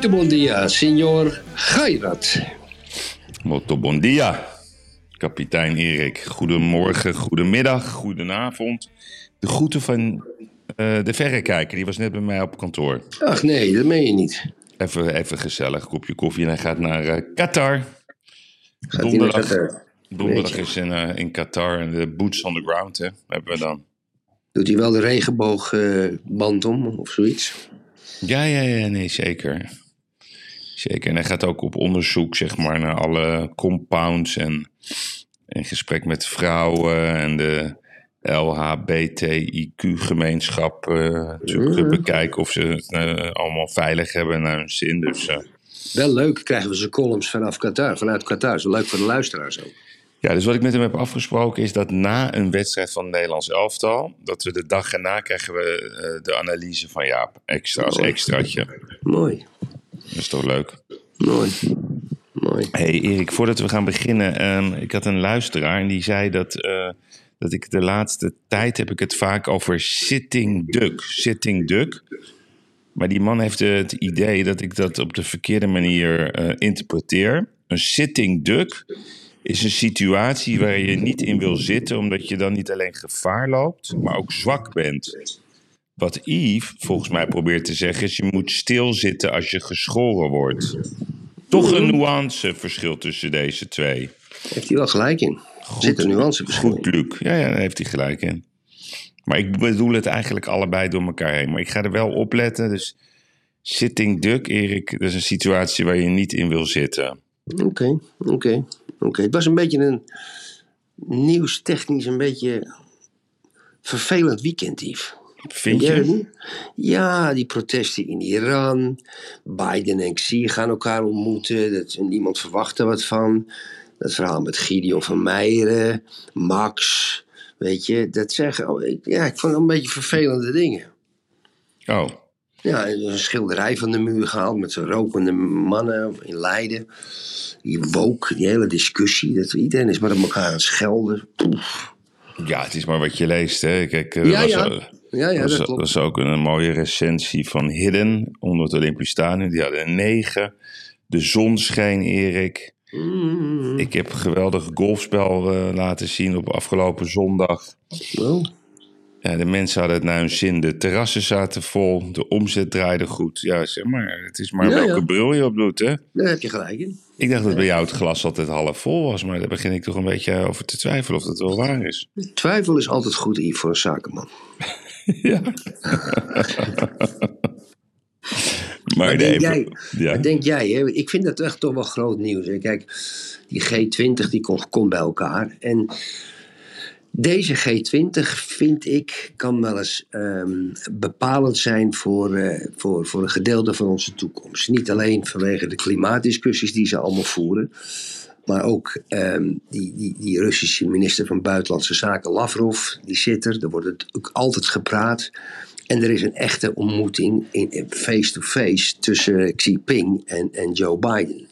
Muito bom dia, senor Gairat. Bon dia, kapitein Erik. Goedemorgen, goedemiddag, goedenavond. De groeten van eh, de verrekijker, die was net bij mij op kantoor. Ach nee, dat meen je niet. Even, even gezellig, kopje koffie. En hij gaat naar eh, Qatar. Gaat hij Donderdag. naar Qatar? Donderdag is in, eh, in Qatar en de boots on the ground, hè, hebben we dan. Doet hij wel de regenboogband om of zoiets? Ja, ja, ja, nee, zeker. Zeker. En hij gaat ook op onderzoek, zeg maar, naar alle compounds en in gesprek met vrouwen en de LHBTIQ-gemeenschap eh, natuurlijk Mhm. bekijken of ze het eh, allemaal veilig hebben naar hun zin. Dus eh, Wel leuk, krijgen we zijn columns vanaf Qatar, vanuit Qatar. Is wel leuk voor de luisteraars ook. ja, dus wat ik met hem heb afgesproken is dat na een wedstrijd van het Nederlands elftal, dat we de dag erna krijgen we de analyse van Jaap, extra als extraatje. Mooi, Dat is toch leuk? mooi, mooi. Hey Erik, voordat we gaan beginnen, ehm, ik had een luisteraar en die zei dat, eh, dat ik de laatste tijd heb ik het vaak over sitting duck, sitting duck. Maar die man heeft het idee dat ik dat op de verkeerde manier eh, interpreteer. Een sitting duck is een situatie waar je niet in wil zitten, omdat je dan niet alleen gevaar loopt, maar ook zwak bent. Wat Yves volgens mij probeert te zeggen is: je moet stilzitten als je geschoren wordt. Toch een nuanceverschil tussen deze twee. Heeft hij wel gelijk in. Er zit een nuanceverschil Goed. Luc. Ja, ja, daar heeft hij gelijk in. Maar ik bedoel het eigenlijk allebei door elkaar heen. Maar ik ga er wel op letten. Dus sitting duck, Erik, dat is een situatie waar je niet in wil zitten. Oké, oké, oké. Het was een beetje een nieuwstechnisch een beetje vervelend weekend, Yves. Vind je? Ja, die protesten in Iran. Biden en Xi gaan elkaar ontmoeten. Dat, niemand verwacht er wat van. Dat verhaal met Gideon van Meijeren, Max. Weet je, dat zeggen. oh, Ja, ik vond het een beetje vervelende dingen. Oh, Ja, een schilderij van de muur gehaald met zo'n rokende mannen in Leiden. Die woke, die hele discussie. Dat iedereen is maar op elkaar aan het schelden. Poef. Ja, het is maar wat je leest. Hè. Kijk, eh, Ja, was, ja. Ja, ja, was, dat klopt. was ook een mooie recensie van Hidden onder het Olympisch Stadion. Die hadden een 9. De zon scheen, Erik. Mm, Ik heb een geweldig golfspel eh, laten zien op afgelopen zondag. oh, Ja, de mensen hadden het naar hun zin. De terrassen zaten vol, de omzet draaide goed. Ja, zeg maar, het is maar Ja, welke ja. bril je op doet, hè? daar heb je gelijk in. Ik dacht dat bij jou het glas altijd half vol was, maar daar begin ik toch een beetje over te twijfelen of dat wel waar is. Twijfel is altijd goed, Yves, voor een zakenman. ja. maar denk jij, ja. maar denk jij hè? ik vind dat echt toch wel groot nieuws. Hè? Kijk, die G20 die komt, komt bij elkaar. En deze G20 vind ik kan wel eens ehm, bepalend zijn voor, eh, voor, voor een gedeelte van onze toekomst. Niet alleen vanwege de klimaatdiscussies die ze allemaal voeren. Maar ook ehm, die, die, die Russische minister van Buitenlandse Zaken, Lavrov, die zit er. Er wordt ook altijd gepraat. En er is een echte ontmoeting in- in face-to-face tussen Xi Jinping en, en Joe Biden.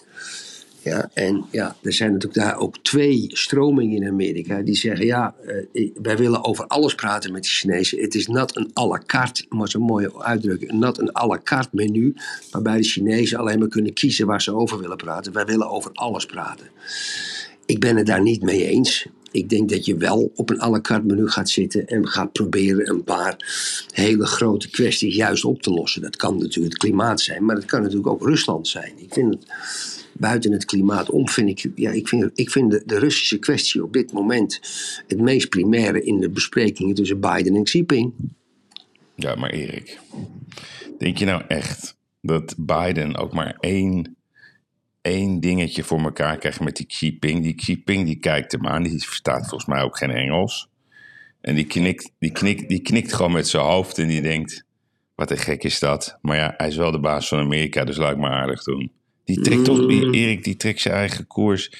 Ja, en ja, er zijn natuurlijk daar ook twee stromingen in Amerika die zeggen: ja, eh, wij willen over alles praten met de Chinezen. Het is not een à la carte, maar zo'n mooie uitdrukking, not een à la carte menu, waarbij de Chinezen alleen maar kunnen kiezen waar ze over willen praten. Wij willen over alles praten. Ik ben het daar niet mee eens. Ik denk dat je wel op een à la carte menu gaat zitten en gaat proberen een paar hele grote kwesties juist op te lossen. Dat kan natuurlijk het klimaat zijn, maar dat kan natuurlijk ook Rusland zijn. Ik vind het buiten het klimaat om, vind ik, ja, ik vind, ik vind de, de Russische kwestie op dit moment het meest primaire in de besprekingen tussen Biden en Xi Jinping. Ja, maar Erik, denk je nou echt dat Biden ook maar één, één dingetje voor elkaar krijgt met die Xi Jinping? Die Xi Jinping die kijkt hem aan, die verstaat volgens mij ook geen Engels. En die knikt, die knikt, die knikt gewoon met zijn hoofd en die denkt, Wat een gek is dat. Maar ja, hij is wel de baas van Amerika, dus laat ik maar aardig doen. Die trekt toch, Mm. Erik, die trekt zijn eigen koers.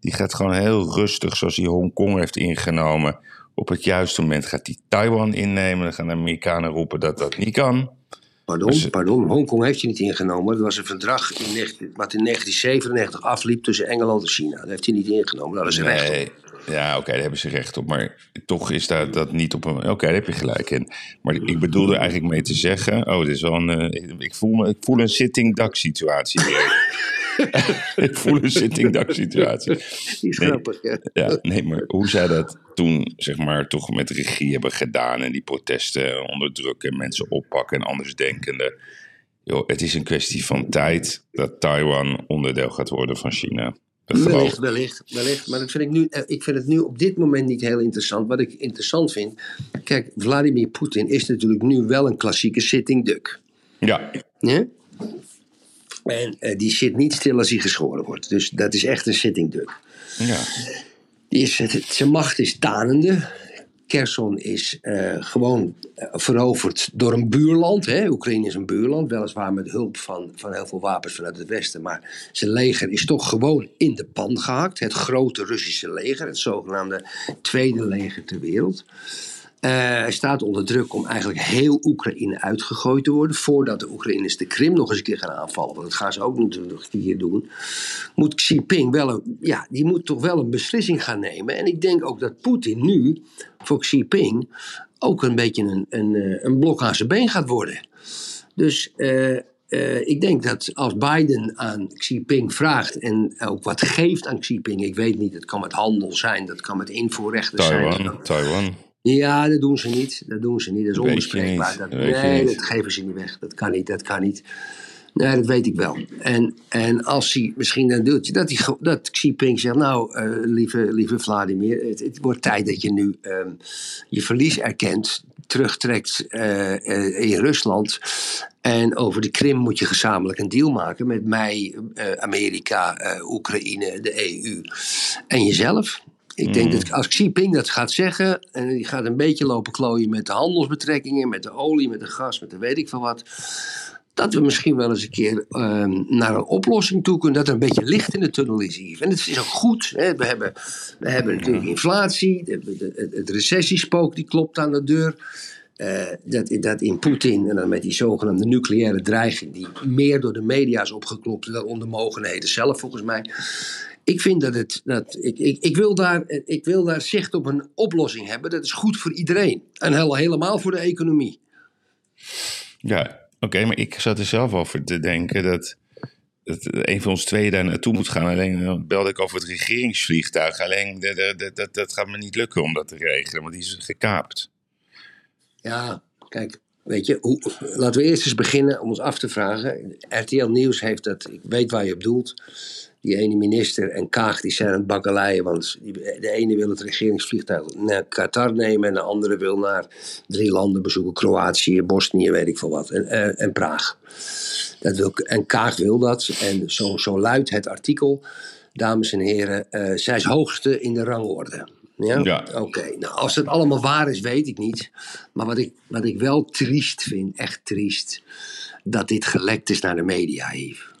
Die gaat gewoon heel rustig, zoals hij Hongkong heeft ingenomen. Op het juiste moment gaat hij Taiwan innemen. Dan gaan de Amerikanen roepen dat dat niet kan. Pardon, Dus- pardon. Hongkong heeft hij niet ingenomen. Dat was een verdrag in 19 wat in 1997 afliep tussen Engeland en China. Dat heeft hij niet ingenomen. Daar is een recht. Nee, ja, oké, daar hebben ze recht op. Maar toch is daar dat niet op een. Oké, daar heb je gelijk in. Maar ik bedoelde eigenlijk mee te zeggen. Oh, dit is wel een. eh, ik, voel me, ik voel een sitting duck situatie hier. ik voel een sitting duck situatie. Die is Nee. grappig. Ja. Ja, nee, maar hoe zij dat toen, zeg maar, toch met regie hebben gedaan. En die protesten onderdrukken, mensen oppakken en andersdenkenden. Joh, het is een kwestie van tijd dat Taiwan onderdeel gaat worden van China. Wellicht, wellicht, wellicht. Maar dat vind ik, nu, eh, ik vind het nu op dit moment niet heel interessant. Wat ik interessant vind. Kijk, Vladimir Poetin is natuurlijk nu wel een klassieke sitting duck. Ja, Ja? En eh, die zit niet stil als hij geschoren wordt. Dus dat is echt een sitting duck. ja. Die is, zijn macht is tanende. Kherson is eh, gewoon eh, veroverd door een buurland. Hè? Oekraïne is een buurland, weliswaar met hulp van, van heel veel wapens vanuit het westen. Maar zijn leger is toch gewoon in de pan gehakt. Het grote Russische leger, het zogenaamde tweede leger ter wereld. Eh, hij staat onder druk om eigenlijk heel Oekraïne uitgegooid te worden. Voordat de Oekraïners de Krim nog eens een keer gaan aanvallen. Want dat gaan ze ook natuurlijk keer doen. Moet Xi Jinping wel een, ja, die moet toch wel een beslissing gaan nemen. En ik denk ook dat Poetin nu voor Xi Jinping ook een beetje een, een, eh, een blok aan zijn been gaat worden. Dus eh, eh, ik denk dat als Biden aan Xi Jinping vraagt en ook wat geeft aan Xi Jinping, ik weet niet, het kan met handel zijn, dat kan met invoerrechten zijn. Taiwan, Taiwan. Ja, dat doen ze niet. Dat doen ze niet. Dat is onbespreekbaar. Dat, nee, dat geven ze niet weg. Dat kan niet. Dat kan niet. Nee, dat weet ik wel. En, en als hij misschien dan doet, dat, hij, dat Xi Jinping zegt: Nou, eh, lieve, lieve Vladimir, het, het wordt tijd dat je nu ehm, je verlies erkent, terugtrekt eh, eh, in Rusland. En over de Krim moet je gezamenlijk een deal maken met mij, Amerika, Oekraïne, de EU en jezelf. Ik denk dat als Xi Jinping dat gaat zeggen, en die gaat een beetje lopen klooien met de handelsbetrekkingen, met de olie, met de gas, met de weet ik veel wat. Dat we misschien wel eens een keer ehm, naar een oplossing toe kunnen. Dat er een beetje licht in de tunnel is, Yves. En het is ook goed. Hè? We, hebben, we hebben natuurlijk inflatie. De, de- het, het recessiespook die klopt aan de deur. Eh, dat, dat in Poetin en dan met die zogenaamde nucleaire dreiging, die meer door de media is opgeklopt dan om de mogelijkheden zelf, volgens mij. Ik vind dat het. Dat, ik, ik, ik, wil daar, ik wil daar zicht op een oplossing hebben. Dat is goed voor iedereen. En heel- helemaal voor de economie. Ja, oké, maar ik zat er zelf over te denken dat, dat een van ons tweeën daar naartoe moet gaan. Alleen dan belde ik over het regeringsvliegtuig. Alleen dat, dat, dat, dat gaat me niet lukken om dat te regelen, want die is gekaapt. Ja, kijk, weet je, hoe, laten we eerst eens beginnen om ons af te vragen. RTL Nieuws heeft dat, ik weet waar je op doelt. Die ene minister en Kaag die zijn aan het bakkeleien. Want de ene wil het regeringsvliegtuig naar Qatar nemen. En de andere wil naar drie landen bezoeken: Kroatië, Bosnië, weet ik veel wat. En, en, en Praag. Dat wil, en Kaag wil dat. En zo, zo luidt het artikel. Dames en heren, eh, zij is hoogste in de rangorde. Ja? Ja. Oké, nou als het allemaal waar is, weet ik niet. Maar wat ik, wat ik wel triest vind, echt triest, dat dit gelekt is naar de media, Yves.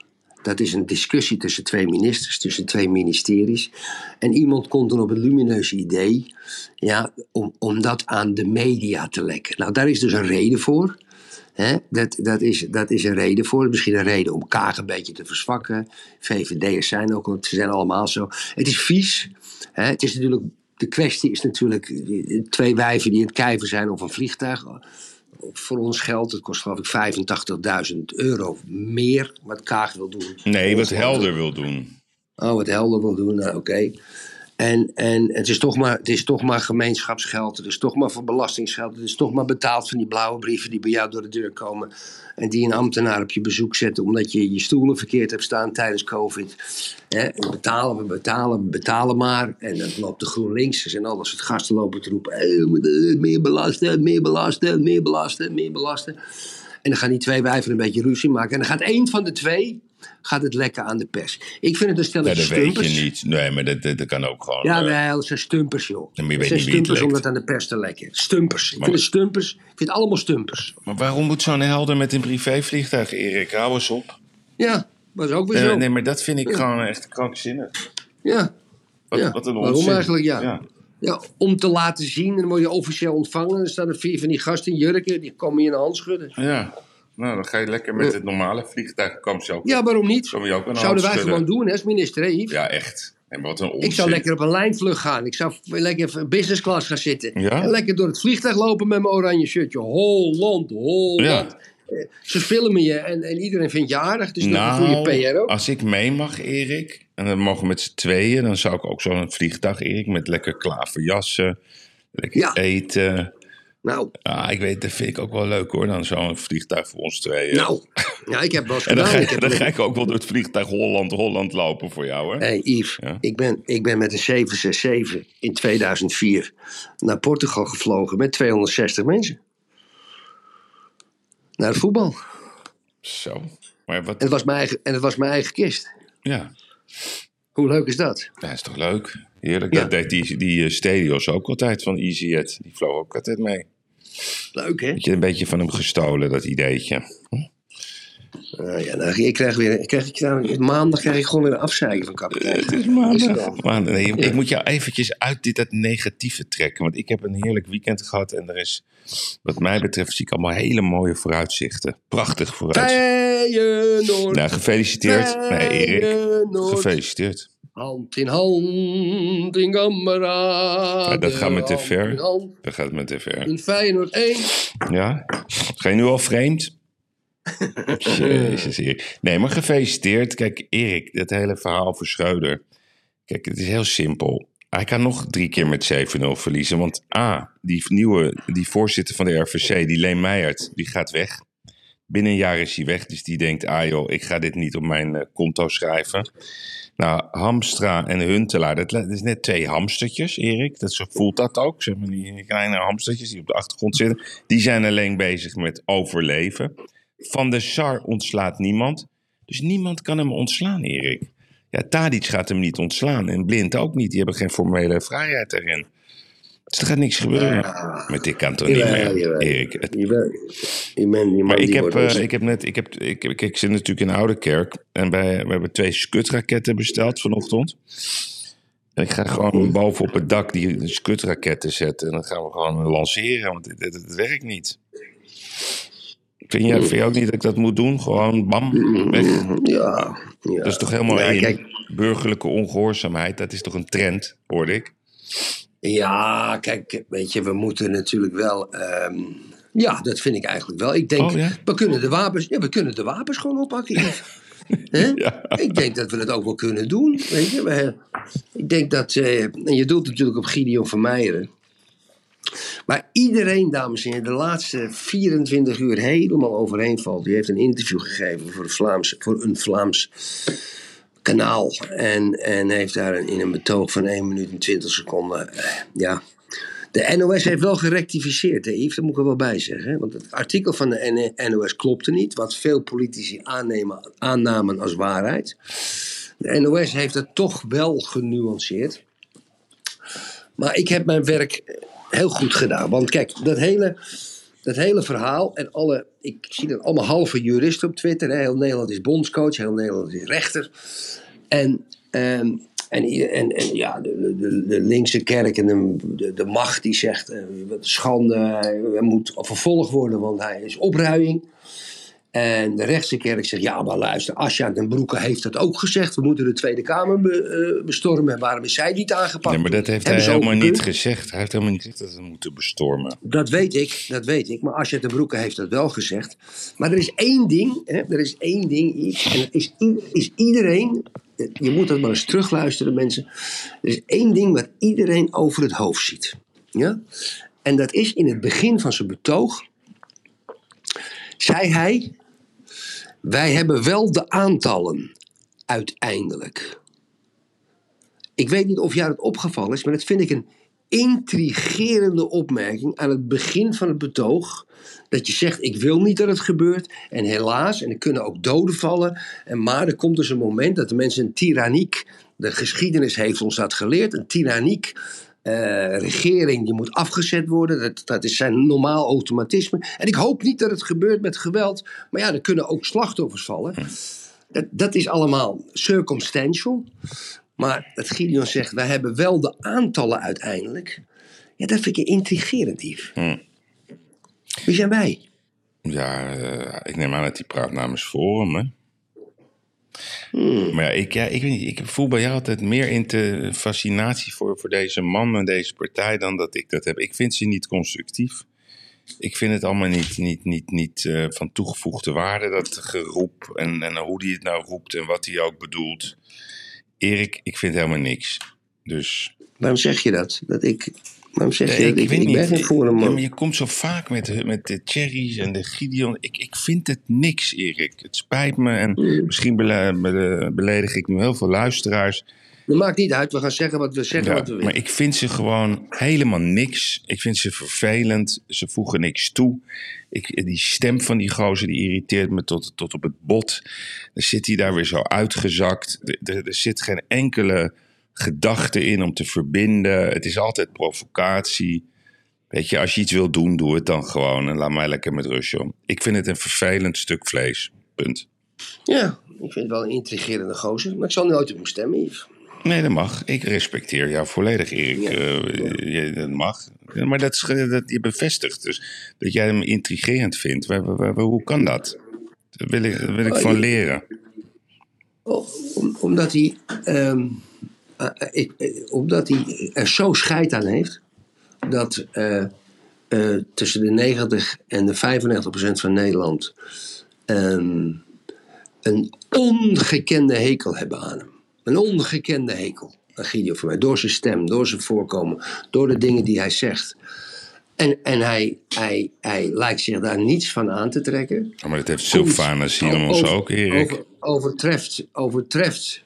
Dat is een discussie tussen twee ministers, tussen twee ministeries. En iemand komt dan op het lumineuze idee ja, om, om dat aan de media te lekken. Nou, daar is dus een reden voor. Dat, dat, is, dat is een reden voor. Misschien een reden om Kaag een beetje te verzwakken. VVD'ers zijn ook, ze zijn allemaal zo. Het is vies. Het is natuurlijk, de kwestie is natuurlijk eh, twee wijven die aan het kijven zijn of een vliegtuig. Voor ons geld, het kost geloof ik 85.000 euro meer wat Kaag wil doen. Nee, wat Helder wil doen. Oh, wat helder wil doen, nou, oké. En, en het, is toch maar, het is toch maar gemeenschapsgeld, het is toch maar voor belastingsgeld, het is toch maar betaald van die blauwe brieven die bij jou door de deur komen. En die een ambtenaar op je bezoek zetten omdat je je stoelen verkeerd hebt staan tijdens COVID. Hè, en betalen we, betalen we, betalen maar. En dan loopt de GroenLinksers en alles, het gasten lopen te roepen: meer belasten, meer belasten, meer belasten, meer belasten. En dan gaan die twee wijven een beetje ruzie maken. En dan gaat één van de twee gaat het lekken aan de pers. Ik vind het een Ja, stelletje dat weet je niet. Nee, maar dat, dat, dat kan ook gewoon. Ja, nee, dat zijn stumpers, joh. Ja, maar je Dat weet zijn niet wie het stumpers om dat aan de pers te lekken. Stumpers. Ik Maar- vind het stumpers. Ik vind het allemaal stumpers. Maar waarom moet zo'n helder met een privévliegtuig, Erik? Hou eens op. Ja, was ook weer Eh, zo. nee, maar dat vind ik gewoon echt krankzinnig. Ja. Wat, Ja, wat een waarom onzin. eigenlijk, ja. ja. ja, om te laten zien. En dan word je officieel ontvangen. En dan staan er vier van die gasten in jurken. Die komen je in de hand schudden. Ja. Nou, dan ga je lekker met het normale vliegtuig. Zo. Ja, waarom niet? Je ook Zouden wij gewoon doen, hè, als minister, hè, Yves? Ja, echt. En wat een onzin. Ik zou lekker op een lijnvlucht gaan. Ik zou lekker even business class gaan zitten. Ja? En lekker door het vliegtuig lopen met mijn oranje shirtje. Holland, Holland. Ja. Eh, Ze filmen je en, en iedereen vindt je aardig. Dus dat is een Nou, goede PR ook. als ik mee mag, Erik, en dan mogen we met z'n tweeën, dan zou ik ook zo'n vliegtuig, Erik, met lekker klaverjassen, lekker Ja. eten. Nou, Ja, ik weet, dat vind ik ook wel leuk hoor, dan zo'n vliegtuig voor ons tweeën. nou. Ja, ik heb wel eens en dan gedaan. ga, Ik heb dan ga ik ook wel door het vliegtuig Holland, Holland lopen voor jou, hè? Hey Yves, Ja. ik, ben, ik ben met een 767 in 2004 naar Portugal gevlogen met 260 mensen. Naar het voetbal. Zo. Maar wat, En het was mijn eigen, en het was mijn eigen kist. ja, Hoe leuk is dat? dat is toch leuk? Heerlijk. Ja. Dat deed die, die eh, Stelios ook altijd van EasyJet. Die vloog ook altijd mee. Leuk hè? Een beetje van hem gestolen, dat ideetje. Uh, ja, nou, ik krijg weer, krijg, ik maandag krijg ik gewoon weer een afzeiken van kapitein. Het is maandag. Maar nee, Ik moet jou eventjes uit dit dat negatieve trekken. Want ik heb een heerlijk weekend gehad. En er is, wat mij betreft, zie ik allemaal hele mooie vooruitzichten. Prachtig vooruitzicht. Feyenoord, Nou, gefeliciteerd. Nee, Erik. Gefeliciteerd. Hand in hand in. Ja, dat gaat me te ver. Dat gaat met te ver. In Feyenoord 1. Ja? Ga je nu al vreemd? Jezus, Erik. Nee, maar gefeliciteerd. Kijk, Erik, dat hele verhaal voor Schreuder. Kijk, het is heel simpel. Hij kan nog drie keer met 7-0 verliezen. Want A, die nieuwe, die voorzitter van de RVC, die Leen Meijert, die gaat weg. Binnen een jaar is hij weg. Dus die denkt, ah joh, ik ga dit niet op mijn eh, konto schrijven. Nou, Hamstra en Huntelaar, dat, dat is net twee hamstertjes, Erik. Dat, zo voelt dat ook. Zeg maar, die kleine hamstertjes die op de achtergrond zitten. Die zijn alleen bezig met overleven. Van de Sar ontslaat niemand. Dus niemand kan hem ontslaan, Erik. Ja, Tadic gaat hem niet ontslaan. En Blind ook niet. Die hebben geen formele vrijheid erin. Dus er gaat niks gebeuren. Met dit kan toch niet meer, jawel. Erik. Het- Je bent, je maar ik heb, eh, ik heb net, ik, heb, ik, ik, ik zit natuurlijk in Oude Kerk. En bij, we hebben twee skutraketten besteld vanochtend. En ik ga gewoon boven op het dak die skutraketten zetten. En dan gaan we gewoon lanceren, want het, het, het werkt niet. Vind jij, vind je ook niet dat ik dat moet doen? Gewoon bam, weg. Ja, ja. Dat is toch helemaal Ja, één. kijk. Burgerlijke ongehoorzaamheid, dat is toch een trend, hoorde ik. Ja, kijk, weet je, we moeten natuurlijk wel. ehm, ja, dat vind ik eigenlijk wel. Ik denk, Oh, ja? we, kunnen de wapens, ja, we kunnen de wapens gewoon oppakken. Ja. Ik denk dat we dat ook wel kunnen doen. Weet je? We, ik denk dat. eh, en je doelt natuurlijk op Gideon van Meijeren. Maar iedereen, dames en heren, de laatste 24 uur helemaal overheen valt. Die heeft een interview gegeven voor, Vlaams, voor een Vlaams kanaal. En, en heeft daar in een betoog van 1 minuut en 20 seconden. eh, ja. De NOS heeft wel gerectificeerd, hè, Yves, dat moet ik wel bij zeggen. Hè? Want het artikel van de NOS klopte niet, wat veel politici aannemen, aannamen als waarheid. De NOS heeft het toch wel genuanceerd. Maar ik heb mijn werk heel goed gedaan. Want kijk, dat hele, dat hele verhaal en alle. Ik zie dat allemaal halve juristen op Twitter. Hè. Heel Nederland is bondscoach, heel Nederland is rechter. En, ehm, en, en, en ja, de, de, de linkse kerk en de, de, macht die zegt: eh, wat schande, hij moet vervolgd worden, want hij is opruiing. En de rechtse kerk zegt: ja, maar luister, Asja den Broeke heeft dat ook gezegd. We moeten de Tweede Kamer be- eh, bestormen. Waarom is zij niet aangepakt? Nee, maar dat heeft hij Hebben ook helemaal niet gezegd. Hij heeft helemaal niet gezegd dat we moeten bestormen. Dat weet ik, dat weet ik. Maar Asja de Broeke heeft dat wel gezegd. Maar er is één ding, hè, er is één ding, en dat is, is iedereen, je moet dat maar eens terugluisteren mensen. Er is één ding wat iedereen over het hoofd ziet. Ja? En dat is in het begin van zijn betoog, zei hij, wij hebben wel de aantallen, uiteindelijk. Ik weet niet of jou dat opgevallen is, maar dat vind ik een intrigerende opmerking aan het begin van het betoog. Dat je zegt, ik wil niet dat het gebeurt. En helaas, en er kunnen ook doden vallen. En maar er komt dus een moment dat de mensen een tyranniek... De geschiedenis heeft ons dat geleerd. Een tyranniek eh, regering die moet afgezet worden. Dat, dat is zijn normaal automatisme. En ik hoop niet dat het gebeurt met geweld. Maar ja, er kunnen ook slachtoffers vallen. Dat, dat is allemaal circumstantial. Maar dat Gideon zegt, wij hebben wel de aantallen uiteindelijk. Ja, dat vind ik intrigerend, Yves. Hm. Wie zijn wij? Ja, eh, ik neem aan dat hij praat namens Forum, hè? Hmm. Maar ja ik, ja, ik weet niet, ik voel bij jou altijd meer inte fascinatie voor, voor deze man en deze partij dan dat ik dat heb. Ik vind ze niet constructief. Ik vind het allemaal niet, niet, niet, niet eh, van toegevoegde waarde, dat geroep en, en hoe hij het nou roept en wat hij ook bedoelt. Erik, ik vind helemaal niks. Dus Waarom zeg je dat? Dat ik. Waarom zeg je Ja, dat? Ik, weet ik ben geen Ja, maar je komt zo vaak met, de- met de Cherries en de Gideon. Ik, ik vind het niks, Erik. Het spijt me en Mm. misschien bele- bele- beledig ik nu heel veel luisteraars. Dat maakt niet uit. We gaan zeggen wat we zeggen. Ja, wat we willen. maar ik vind ze gewoon helemaal niks. Ik vind ze vervelend. Ze voegen niks toe. Ik, die stem van die gozer die irriteert me tot, tot op het bot. Dan zit hij daar weer zo uitgezakt. Er, er, er zit geen enkele gedachte in om te verbinden. Het is altijd provocatie. Weet je, als je iets wil doen, doe het dan gewoon. En laat mij lekker met rust, joh. Ik vind het een vervelend stuk vlees. Punt. Ja, ik vind het wel een intrigerende gozer. Maar ik zal nooit op hem stemmen, Yves. Nee, dat mag. Ik respecteer jou volledig, Erik. Ja. Eh, dat mag. Maar dat, is, dat je bevestigt dus dat jij hem intrigerend vindt. Waar- waar- waar- hoe kan dat? Daar wil ik, wil ik Oh, van leren. Oh, om- omdat hij. ehm, eh, eh, ik- eh, omdat hij er zo scheid aan heeft. dat eh, eh, tussen de 90 en de 95 procent van Nederland. ehm, een ongekende hekel hebben aan hem. Een ongekende hekel aan Gideon voor mij. Door zijn stem, door zijn voorkomen, door de dingen die hij zegt. En, en hij, hij, hij lijkt zich daar niets van aan te trekken. Maar dat heeft Sylvana Simons Over- ook, Erik. over- overtreft, overtreft,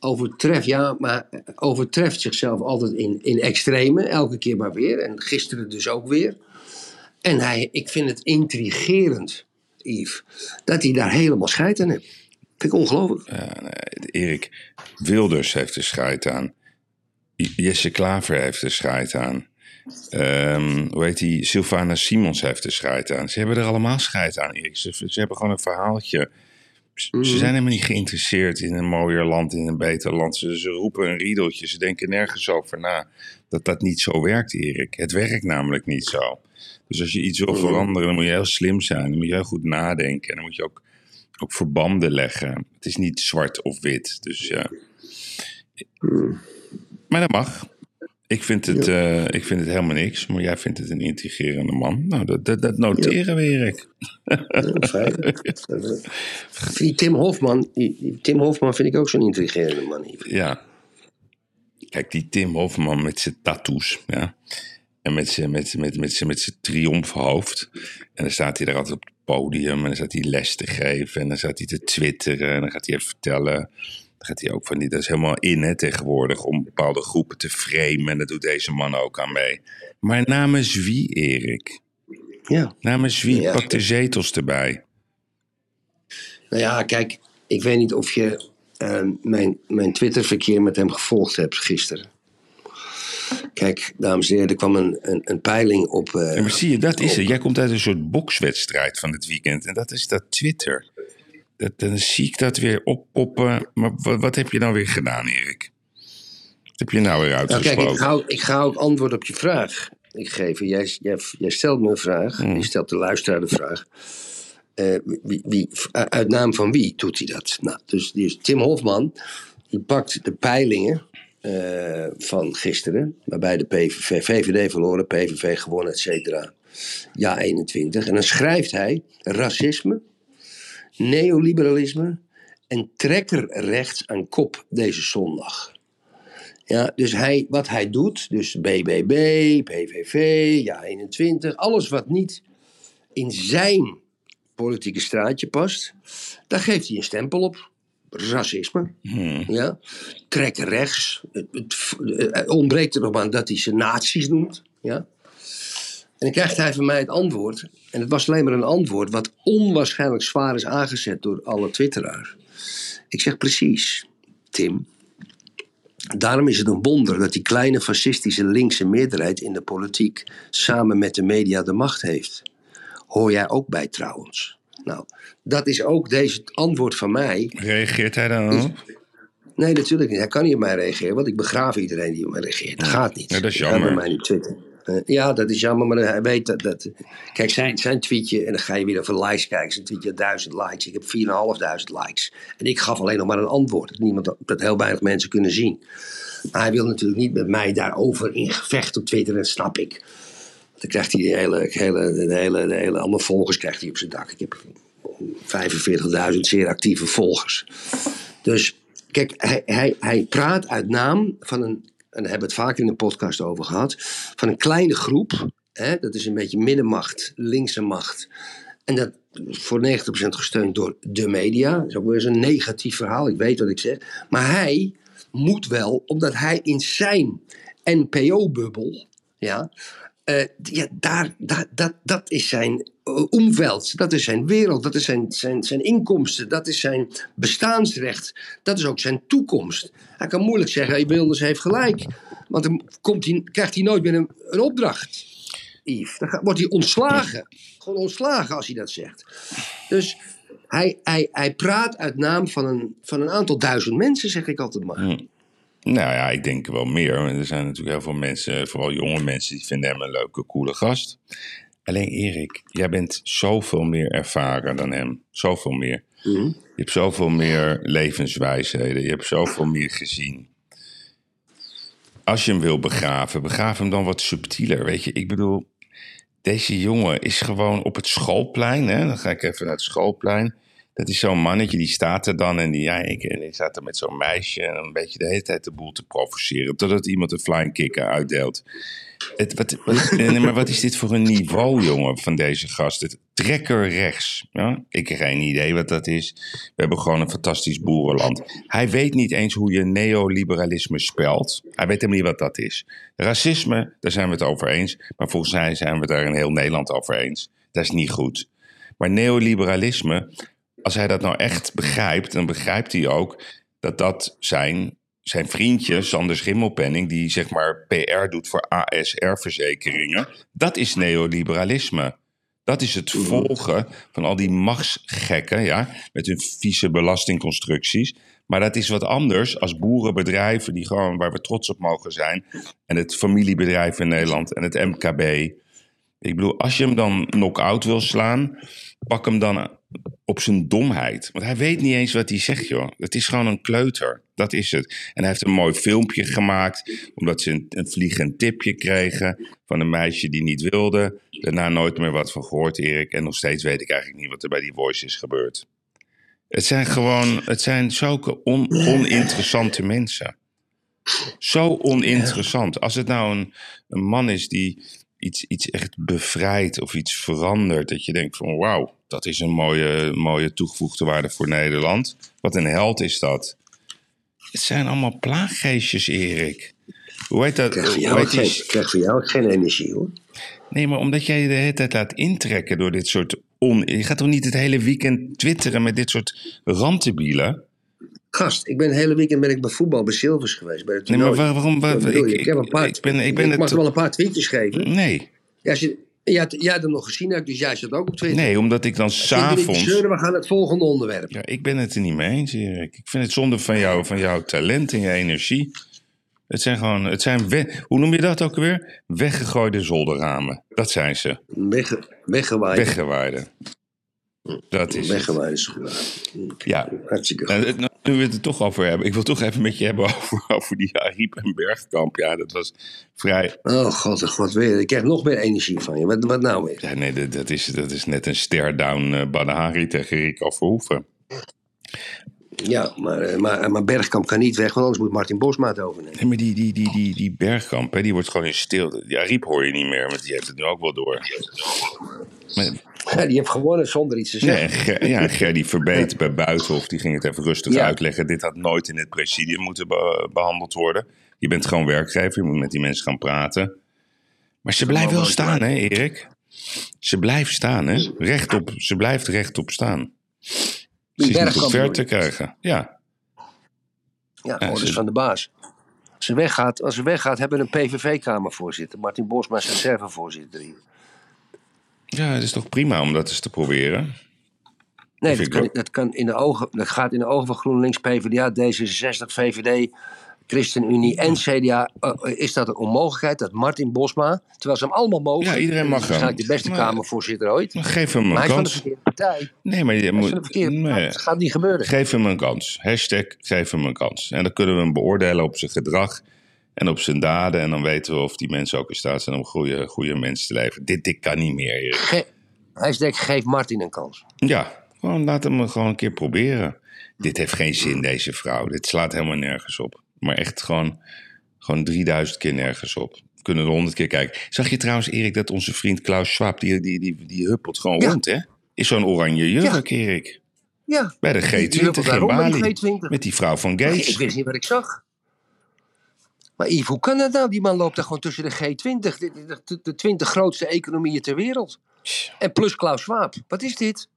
overtreft, ja, maar overtreft zichzelf altijd in, in extreme, elke keer maar weer. En gisteren dus ook weer. En hij, ik vind het intrigerend, Yves, dat hij daar helemaal scheid aan heeft. Vind ik ongelooflijk. Ja, Erik Wilders heeft er scheid aan. Jesse Klaver heeft er scheid aan. Ehm, hoe heet die? Sylvana Simons heeft er scheid aan. Ze hebben er allemaal scheid aan, Erik. Ze hebben gewoon een verhaaltje. Ze, Mhm. ze zijn helemaal niet geïnteresseerd in een mooier land, in een beter land. Ze, ze roepen een riedeltje. Ze denken nergens over na dat dat niet zo werkt, Erik. Het werkt namelijk niet zo. Dus als je iets wil Mhm. veranderen, dan moet je heel slim zijn. Dan moet je heel goed nadenken. En dan moet je ook, ook verbanden leggen. Het is niet zwart of wit. Dus ja. Maar dat mag. Ik vind, het, eh, ik vind het helemaal niks, maar jij vindt het een intrigerende man. Nou, dat, dat, dat noteren we, Erik. Ja, fijn. Tim Hofman, Tim Hofman vind ik ook zo'n intrigerende man. Ja. Kijk, die Tim Hofman met zijn tattoos, ja. En met zijn met, met, met, zijn- met zijn triomfhoofd. En dan staat hij daar altijd op het podium en dan staat hij les te geven. En dan staat hij te twitteren en dan gaat hij even vertellen. Dan gaat hij ook van die, dat is helemaal in hè, tegenwoordig, om bepaalde groepen te framen. En dat doet deze man ook aan mee. Maar namens wie, Erik? Ja. Namens wie? Ja. Pak de zetels erbij. Nou ja, kijk, ik weet niet of je eh, mijn, mijn Twitterverkeer met hem gevolgd hebt gisteren. Kijk, dames en heren, er kwam een, een, een peiling op. eh, Ja, maar zie je, dat is het. Jij komt uit een soort bokswedstrijd van het weekend. En dat is dat Twitter. Dat, dan zie ik dat weer oppoppen. Maar wat, wat heb je nou weer gedaan, Erik? Wat heb je nou weer Nou, kijk, uitgesproken? ik ga, ook- ik ga ook antwoord op je vraag ik geven. Jij, jij, jij stelt me een vraag, Hmm. je stelt de luisteraar de vraag. Eh, wie, wie, uit naam van wie doet hij dat? Nou, dus, dus Tim Hofman, die pakt de peilingen eh, van gisteren, waarbij de PVV, VVD verloren, PVV gewonnen, et cetera. Ja, 21. En dan schrijft hij racisme, neoliberalisme en trekkerrechts aan kop deze zondag. Ja, dus hij, wat hij doet, dus BBB, PVV, ja 21, alles wat niet in zijn politieke straatje past, daar geeft hij een stempel op. racisme. Hmm. Ja? Trekken rechts. Het, het, het ontbreekt er nog aan dat hij ze nazi's noemt. Ja? En dan krijgt hij van mij het antwoord. En het was alleen maar een antwoord wat onwaarschijnlijk zwaar is aangezet door alle twitteraars. Ik zeg precies, Tim. Daarom is het een wonder dat die kleine fascistische linkse meerderheid in de politiek samen met de media de macht heeft. Hoor jij ook bij trouwens? Nou, dat is ook deze antwoord van mij. Reageert hij dan? Nee, natuurlijk niet. Hij kan niet op mij reageren, want ik begraaf iedereen die op mij reageert. Dat gaat niet. Ja, dat is Hij jammer. bij mij niet twitteren. Eh, ja, dat is jammer, maar hij weet dat. kijk, zijn, zijn tweetje, en dan ga je weer over likes kijken. Zijn tweetje had 1000 likes. Ik heb 4.500 likes. En ik gaf alleen nog maar een antwoord. Niemand, dat heel weinig mensen kunnen zien. Maar hij wil natuurlijk niet met mij daarover in gevecht op Twitter, dat snap ik. Dan krijgt hij de hele, hele, hele, hele, allemaal volgers krijgt hij op zijn dak. Ik heb 45.000 zeer actieve volgers. Dus kijk, hij, hij, hij praat uit naam van een, en daar hebben we het vaak in de podcast over gehad, van een kleine groep. Hè, dat is een beetje middenmacht, linkse macht. En dat voor 90% gesteund door de media. Dat is ook weer eens een negatief verhaal, ik weet wat ik zeg. Maar hij moet wel, omdat hij in zijn NPO-bubbel, ja, eh, ja daar, daar, dat, dat is zijn uh, omveld, dat is zijn wereld, dat is zijn, zijn, zijn inkomsten, dat is zijn bestaansrecht, dat is ook zijn toekomst. Hij kan moeilijk zeggen, hey, Wilders heeft gelijk, want dan komt hij, krijgt hij nooit meer een, opdracht. Yves. Dan wordt hij ontslagen. Gewoon ontslagen als hij dat zegt. Dus hij, hij, hij praat uit naam van een, van een aantal duizend mensen, zeg ik altijd maar. Nou ja, ik denk wel meer. Er zijn natuurlijk heel veel mensen, vooral jonge mensen, die vinden hem een leuke, coole gast. Alleen Erik, jij bent zoveel meer ervaren dan hem. Zoveel meer. Mhm. Je hebt zoveel meer levenswijsheden. Je hebt zoveel meer gezien. Als je hem wil begraven, begraaf hem dan wat subtieler. Weet je, ik bedoel, deze jongen is gewoon op het schoolplein. Hè? Dan ga ik even naar het schoolplein. Dat is zo'n mannetje, die staat er dan en die, ja, ik, en die staat er met zo'n meisje en een beetje de hele tijd de boel te provoceren. Totdat iemand een flying kicker uitdeelt. Het, wat, wat, nee, maar wat is dit voor een niveau, jongen, van deze gast? Het trekker rechts. Ja? Ik heb geen idee wat dat is. We hebben gewoon een fantastisch boerenland. Hij weet niet eens hoe je neoliberalisme spelt. Hij weet helemaal niet wat dat is. Racisme, daar zijn we het over eens. Maar volgens mij zijn we het daar in heel Nederland over eens. Dat is niet goed. Maar neoliberalisme, als hij dat nou echt begrijpt, dan begrijpt hij ook dat dat zijn, zijn vriendje, Sander Schimmelpenning, die zeg maar PR doet voor ASR-verzekeringen, dat is neoliberalisme. Dat is het volgen van al die machtsgekken, ja, met hun vieze belastingconstructies. Maar dat is wat anders als boerenbedrijven die gewoon waar we trots op mogen zijn. En het familiebedrijf in Nederland en het MKB. Ik bedoel, als je hem dan knock-out wil slaan, pak hem dan op zijn domheid. Want hij weet niet eens wat hij zegt, joh. Het is gewoon een kleuter. Dat is het. En hij heeft een mooi filmpje gemaakt, omdat ze een, een vliegend tipje kregen van een meisje die niet wilde. Daarna nooit meer wat van gehoord, Erik. En nog steeds weet ik eigenlijk niet wat er bij die voice is gebeurd. Het zijn gewoon, het zijn zulke on, oninteressante mensen. Zo oninteressant. Als het nou een man is die iets, iets echt bevrijdt of iets verandert, dat je denkt van wauw, dat is een mooie, mooie toegevoegde waarde voor Nederland. Wat een held is dat. Het zijn allemaal plaaggeestjes, Erik. Hoe heet dat? Ik krijg Hoe jou, die- geen, krijg jou geen energie hoor. Nee, maar omdat jij je de hele tijd laat intrekken door dit soort on... Je gaat toch niet het hele weekend twitteren met dit soort randtebielen? Gast, ik ben het hele weekend ben ik bij voetbal bij Silvers geweest. Bij het Nee, maar waar- waarom... waar- ik, ik, heb een paar, ik ben, ik ben ik het... mag wel een paar tweetjes geven. Nee, Ja, als je, jij, had- jij had hem nog gezien, dus jij zat ook op Twitter. nee, omdat ik dan s'avonds... we gaan het volgende onderwerp. Ja, ik ben het er niet mee eens, Erik. Ik vind het zonde van, jou, van jouw talent en je energie. Het zijn gewoon... Het zijn we- Hoe noem je dat ook weer? Weggegooide zolderramen. Dat zijn ze. Wegge, weggewaaid. Weggewaaide. Dat is het. Weggewaaid is goed. Ja. Hartstikke Nou, goed. Nu we het er toch over hebben. Ik wil toch even met je hebben over, over die Ariep en Bergkamp. Ja, dat was vrij... Oh god, god, weer. Ik krijg nog meer energie van je. Wat, wat nou weer? Ja, nee, dat, dat is, dat is net een stare-down uh, Badahari tegen Rico Verhoeven. Ja, maar, eh, maar, maar Bergkamp kan niet weg, want anders moet Martin Bosma het overnemen. Nee, maar die, die, die, die, die Bergkamp, hè, die wordt gewoon in stil. Ja, Ariep hoor je niet meer, want die heeft het nu ook wel door. Maar die heeft gewonnen zonder iets te zeggen. ja, en Gerdy Verbeet bij Buitenhof, die ging het even rustig Ja. uitleggen. Dit had nooit in het presidium moeten be- behandeld worden. Je bent gewoon werkgever, je moet met die mensen gaan praten. Maar ze blijft wel staan, hè, Erik? Ze blijft staan, hè? Rechtop, ze blijft rechtop staan. Ze is niet op ver te krijgen. Ja, Ja, Ja, orders ze- van de baas. Als ze weggaat, als ze weggaat hebben we een PVV-kamervoorzitter. Martin Bosma is reservevoorzitter hier. Ja het is toch prima om dat eens te proberen? Nee, dat kan, dat, kan in de ogen, dat gaat in de ogen van GroenLinks, PvdA, D66, VVD, ChristenUnie en CDA. eh, is dat een onmogelijkheid dat Martin Bosma, terwijl ze hem allemaal mogen. Ja, iedereen mag hij hem. de beste Maar- kamervoorzitter ooit. Geef hem Maar een hij is van de kans. verkeerde partij. Nee, maar je Hij is van de moet... verkeerde Nee. partij. Dat gaat niet gebeuren. Geef hem een kans. Hashtag geef hem een kans. En dan kunnen we hem beoordelen op zijn gedrag en op zijn daden. En dan weten we of die mensen ook in staat zijn om goede, goede mensen te leven. Dit, dit kan niet meer. Erik. Ge hij zegt, geef Martin een kans. Ja, gewoon laat hem gewoon een keer proberen. Dit heeft geen zin, deze vrouw. Dit slaat helemaal nergens op. Maar echt gewoon, gewoon 3000 keer nergens op. We kunnen er honderd keer kijken. Zag je trouwens, Erik, dat onze vriend Klaus Schwab, die, die, die, die huppelt gewoon Ja. rond, hè? Is zo'n oranje jurk, Erik. Ja, Bij de die G20 huppelt daar in Bali. die G20. Met die vrouw van ik, ik Gates. wist niet wat ik zag. Maar Yves, hoe kan dat nou? Die man loopt daar gewoon tussen de G20, de, de, de, de 20 grootste economieën ter wereld. En plus Klaus Schwab. Wat is dit?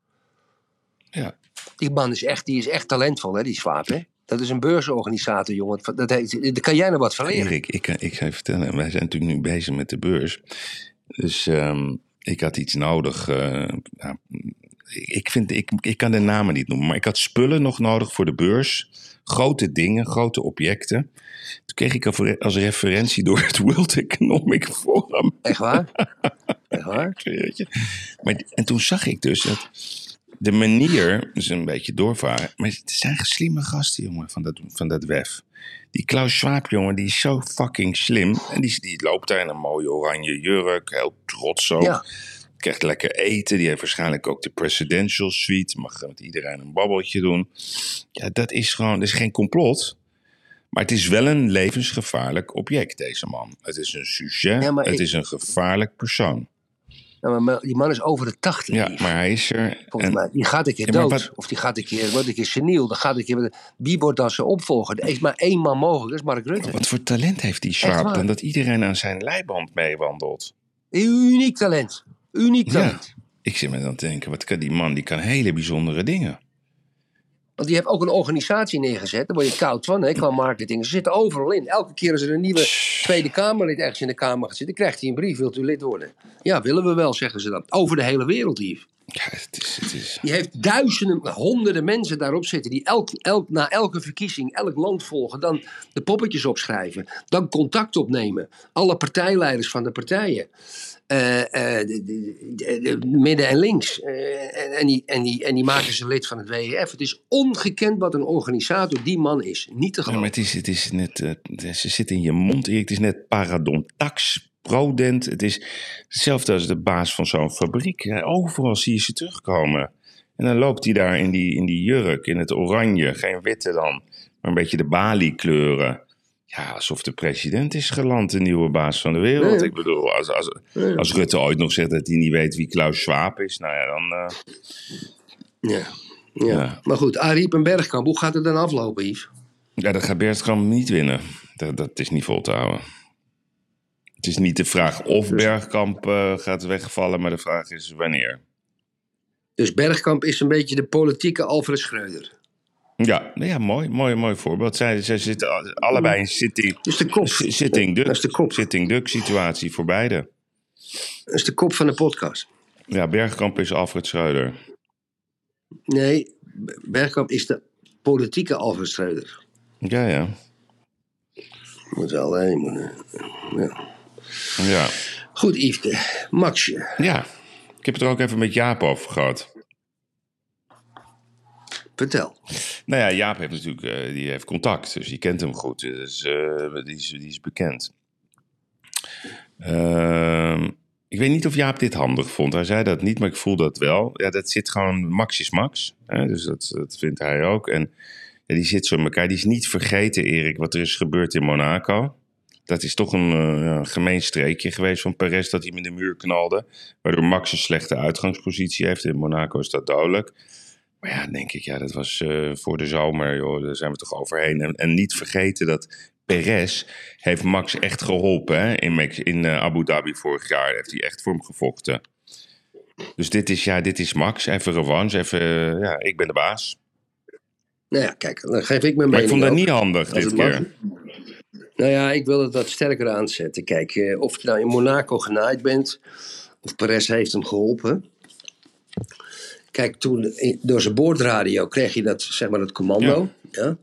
Ja. Die man is echt, die is echt talentvol, hè, die Schwab. Hè? Dat is een beursorganisator, jongen. Dat heet, daar kan jij nog wat van leren. Erik, ik, kan- ik ga je vertellen, wij zijn natuurlijk nu bezig met de beurs. Dus ehm, ik had iets nodig. eh, nou, ik, vind, ik, ik kan de namen niet noemen, maar ik had spullen nog nodig voor de beurs. Grote dingen, grote objecten. Toen kreeg ik als- als referentie door het World Economic Forum. Echt waar? Echt waar? Maar, en toen zag ik dus dat de manier, dus een beetje doorvaren, maar het zijn slimme gasten, jongen, van dat, van dat WEF. Die Klaus Schwab, jongen, die is zo fucking slim. En die, die loopt daar in een mooie oranje jurk, heel trots ook. Ja. Krijgt lekker eten. Die heeft waarschijnlijk ook de presidential suite. Mag met iedereen een babbeltje doen. Ja, dat is gewoon, dat is geen complot. Maar het is wel een levensgevaarlijk object, deze man. Het is een sujet, Ja, het ik- is een gevaarlijk persoon. Maar die man is over de 80. Ja, maar hij is er. Volgens en- mij. Die gaat een keer Ja, dood. wat- Of die gaat een keer, wordt een keer seniel. Dan gaat een keer, wie wordt dan zijn opvolger? Er is maar één man mogelijk, dat is Mark Rutte. Wat voor talent heeft die waar. dan dat iedereen aan zijn leiband meewandelt? Uniek talent. Uniek Ja. Ik zit me dan te denken, wat kan die man? Die kan hele bijzondere dingen. Want die heeft ook een organisatie neergezet. Daar word je koud van, hè, qua marketing. Ze zitten overal in. Elke keer als er een nieuwe Tweede Kamerlid ergens in de Kamer gaat zitten, krijgt hij een brief. Wilt u lid worden? Ja, willen we wel, zeggen ze dan. Over de hele wereld, Yves. Ja, het is. Het is Die heeft duizenden, honderden mensen daarop zitten. Die elk, elk, na elke verkiezing elk land volgen. Dan de poppetjes opschrijven. Dan contact opnemen. Alle partijleiders van de partijen. Eh, eh, de, de- de- de midden en links. Eh, en, en, die, en, die, en die maken ze lid van het WEF. Het is ongekend wat een organisator die man is. Niet te Ja, maar geloven. het is, het is net. ze zit in je mond, Erik. Het is net paradontax, prodent. Het is hetzelfde als de baas van zo'n fabriek. Overal zie je ze terugkomen. En dan loopt hij daar in die, in die jurk, in het oranje. Geen witte dan, maar een beetje de Bali-kleuren. Ja, alsof de president is geland, de nieuwe baas van de wereld. Ik bedoel, als, als, als Rutte ooit nog zegt dat hij niet weet wie Klaus Schwab is, nou ja, dan. eh, Ja. Ja. Ja. Maar goed, Ariep en Bergkamp, hoe gaat het dan aflopen, Yves? Ja, dat gaat Bergkamp niet winnen. Dat, dat is niet vol te houden. Het is niet de vraag of Bergkamp eh, gaat wegvallen, maar de vraag is wanneer. Dus Bergkamp is een beetje de politieke Alfred Schreuder. Ja, ja mooi, mooi, mooi voorbeeld. Zij, zij zitten al- allebei in sitting, Dus de kop. si- sitting duck, Dat is de kop. sitting duck situatie voor beide. Dat is de kop van de podcast. Ja, Bergkamp is Alfred Schreuder. Nee, Bergkamp is de politieke Alfred Schreuder. Ja, ja. Moet wel, hè. Moet, eh, ja. Ja, Goed, Yveske. Maxje, ja. Ik heb het er ook even met Jaap over gehad. vertel. Nou ja, Jaap heeft natuurlijk eh, die heeft contact, dus die kent hem goed. Dus, die, is, die is bekend. Ehm, ik weet niet of Jaap dit handig vond. Hij zei dat niet, maar ik voel dat wel. Ja, dat zit gewoon Max is Max. Hè? Dus dat, dat vindt hij ook. En ja, die zit zo in elkaar. Die is niet vergeten, Erik, wat er is gebeurd in Monaco. Dat is toch een uh, gemeen streekje geweest van Perez dat hij met de muur knalde. Waardoor Max een slechte uitgangspositie heeft. In Monaco is dat dodelijk. Maar ja, denk ik, ja, dat was uh, voor de zomer, joh, daar zijn we toch overheen. En, en niet vergeten dat Perez heeft Max echt geholpen hè? in, in uh, Abu Dhabi vorig jaar. Heeft hij echt voor hem gevochten. Dus dit is, ja, dit is Max. Even revanche, even, ja, ik ben de baas. Nou ja, kijk, dan geef ik mijn Maar mening ik vond dat ook. niet handig dit mag. Nou ja, ik wil het wat sterker aanzetten. Kijk, eh, of je nou in Monaco genaaid bent, of Perez heeft hem geholpen. Kijk, toen in- door zijn boordradio kreeg je dat, zeg maar, dat commando. Ja.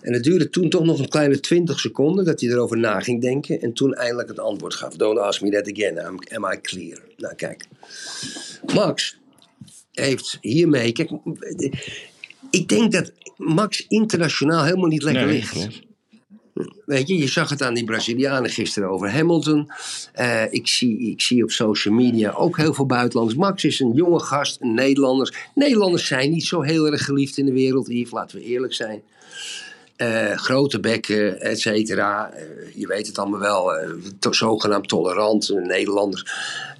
En het duurde toen toch nog een kleine 20 seconden dat hij erover na ging denken. En toen eindelijk het antwoord gaf. Don't ask me that again. Am I clear? Nou, kijk. Max heeft hiermee. Kijk, ik denk dat Max internationaal helemaal niet lekker Nee, ligt. Weet je, je zag het aan die Brazilianen gisteren over Hamilton. Eh, ik, zie, ik zie op social media ook heel veel buitenlanders. Max is een jonge gast, een Nederlanders. Nederlanders zijn niet zo heel erg geliefd in de wereld, Yves, laten we eerlijk zijn. Eh, grote bekken, et cetera. Eh, je weet het allemaal wel. to- zogenaamd tolerant, Nederlanders.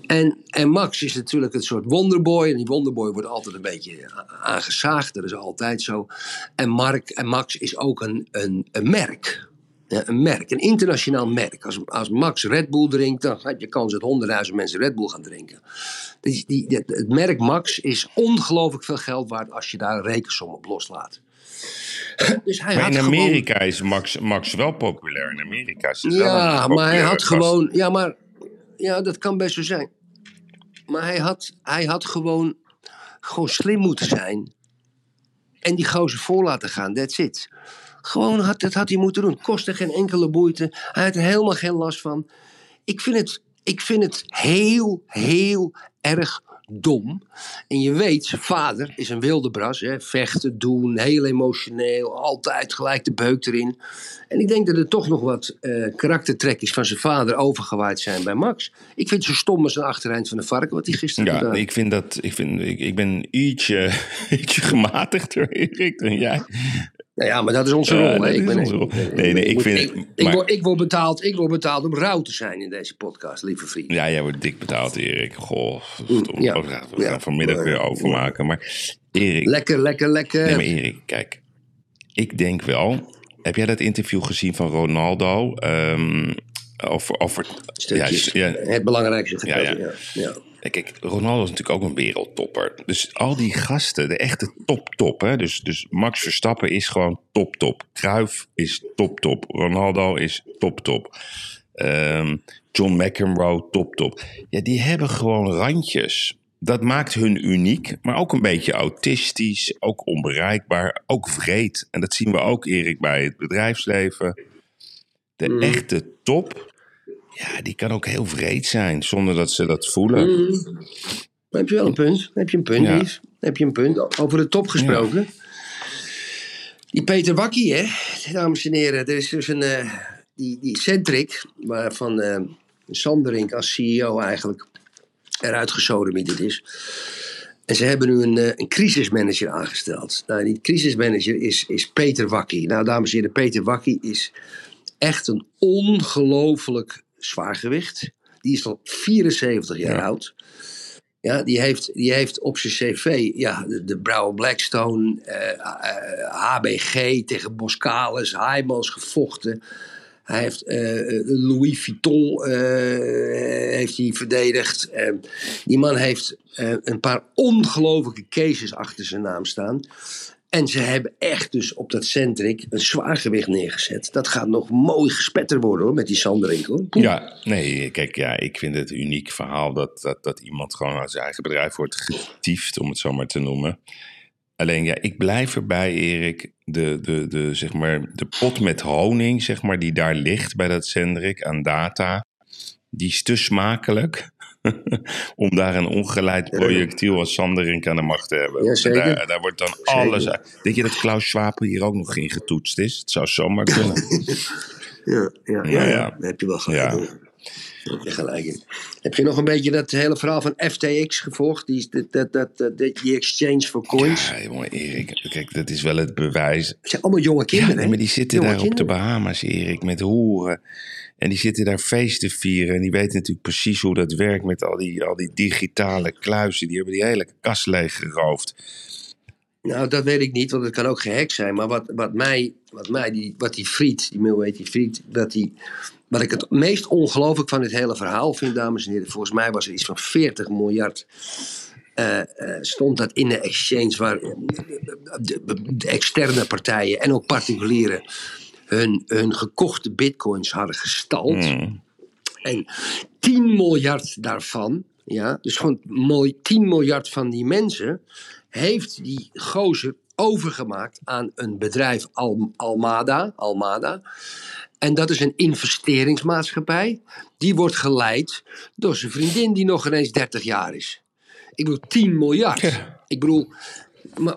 En, en Max is natuurlijk een soort wonderboy. En die wonderboy wordt altijd een beetje aangezaagd. Dat is altijd zo. En, Mark, en Max is ook een, een, een merk. Ja, een merk, een internationaal merk. Als, als Max Red Bull drinkt, dan heb je kans dat honderdduizend mensen Red Bull gaan drinken. Die, die, die- het merk Max is ongelooflijk veel geld waard als je daar een rekensom op loslaat. Dus hij Maar had in gewoon- Amerika is Max, Max wel populair. In Amerika is het wel Ja, een maar hij had gast. gewoon. Ja, maar. Ja, dat kan best zo zijn. Maar hij had, hij had gewoon, gewoon slim moeten zijn. En die gozer voor laten gaan, that's it. Gewoon, had, dat had hij moeten doen. Kostte geen enkele moeite. Hij had er helemaal geen last van. Ik vind het, ik vind het heel, heel erg dom. En je weet, zijn vader is een wilde bras. Hè? Vechten, doen, heel emotioneel. Altijd gelijk de beuk erin. En ik denk dat er toch nog wat eh karaktertrekjes van zijn vader overgewaaid zijn bij Max. Ik vind het zo stom als een achtereind van de varken wat hij gisteren Ja, gedaan ik vind dat. Ik, vind, ik, ik ben ietsje, ietsje gematigder, Erik, dan jij. Nou ja, maar dat is onze rol. ik ben, onze rol. Nee, nee, ik moet- vind- ik, ik maar- word, ik, word betaald, ik word betaald om rauw te zijn in deze podcast, lieve vriend. Ja, jij wordt dik betaald, Erik. Goh, stom. ja. we gaan, Ja. vanmiddag weer overmaken. Maar Erik, Lekker, lekker, lekker. nee, maar Erik, kijk. Ik denk wel. Heb jij dat interview gezien van Ronaldo? Ehm, over, over. Ja, ja, Het belangrijkste Ja, gedeelte. ja. Ja, Kijk, Ronaldo is natuurlijk ook een wereldtopper. Dus al die gasten, de echte top-top. Hè? Dus, dus Max Verstappen is gewoon top-top. Cruyff is top-top. Ronaldo is top-top. Ehm, John McEnroe, top-top. Ja, die hebben gewoon randjes. Dat maakt hun uniek, maar ook een beetje autistisch. Ook onbereikbaar, ook vreed. En dat zien we ook, Erik, bij het bedrijfsleven. De Mm. echte top, ja, die kan ook heel vreed zijn, zonder dat ze dat voelen. Mm. Heb je wel een punt? Heb je een punt, Ja. Heb je een punt? Over de top gesproken. Die Peter Wakkie, hè, dames en heren. Er is dus een, eh, die, die Centric, waarvan eh Sanderink als CEO eigenlijk eruit gesodemieterd is. En ze hebben nu een, eh, een crisismanager aangesteld. Nou, die crisismanager is, is Peter Wakkie. Nou, dames en heren, Peter Wakkie is echt een ongelooflijk zwaargewicht. Die is al 74 jaar Ja. oud. Ja, die heeft, die heeft op zijn cv ja, de, de Brouwer Blackstone, eh, eh, HBG tegen Boscalis, Heijmans gevochten. Hij heeft eh, Louis Vuitton eh, heeft hij verdedigd. Eh, die man heeft eh, een paar ongelofelijke cases achter zijn naam staan. En ze hebben echt dus op dat Centric een zwaargewicht neergezet. Dat gaat nog mooi gespetter worden hoor, met die Sanderink hoor. Ja, nee, kijk, ja, ik vind het uniek verhaal dat, dat, dat iemand gewoon uit zijn eigen bedrijf wordt getiefd, om het zo maar te noemen. Alleen ja, ik blijf erbij, Erik, de, de, de, zeg maar, de pot met honing, zeg maar, die daar ligt bij dat Zendrik aan data, die is te smakelijk om daar een ongeleid projectiel als Sanderink aan de macht te hebben. Ja. Daar, daar wordt dan alles uit. Denk je dat Klaus Schwab hier ook nog in getoetst is? Het zou zomaar kunnen. Ja, ja, ja, Ja, ja. ja. Daar heb je wel gelijk Ja. in. Heb je gelijk in. Heb je nog een beetje dat hele verhaal van FTX gevolgd? Die, dat, dat, dat, dat, die exchange for coins. Ja, jongen, Erik, kijk, dat is wel het bewijs. Het zijn allemaal jonge Ja, kinderen. nee, hè? maar die zitten Jonge daar op de. Bahamas, Erik, met hoeren. En die zitten daar feest te vieren. En die weten natuurlijk precies hoe dat werkt met al die, al die digitale kluizen. Die hebben die hele kast leeggeroofd. Nou, dat weet ik niet, want het kan ook gehackt zijn. Maar wat, wat mij, wat mij die, wat die friet, die Milwaukee friet, dat die, wat ik het meest ongelooflijk van dit hele verhaal vind, dames en heren, volgens mij was er iets van 40 miljard. eh, eh, stond dat in de exchange waar eh, de externe partijen en ook particulieren hun, hun gekochte bitcoins hadden gestald. Hmm. En 10 miljard daarvan, ja, dus gewoon mil- 10 miljard van die mensen, heeft die gozer overgemaakt aan een bedrijf Al- Almada, Almada. En dat is een investeringsmaatschappij. Die wordt geleid door zijn vriendin die nog ineens 30 jaar is. Ik bedoel, 10 miljard. Ja. Ik bedoel,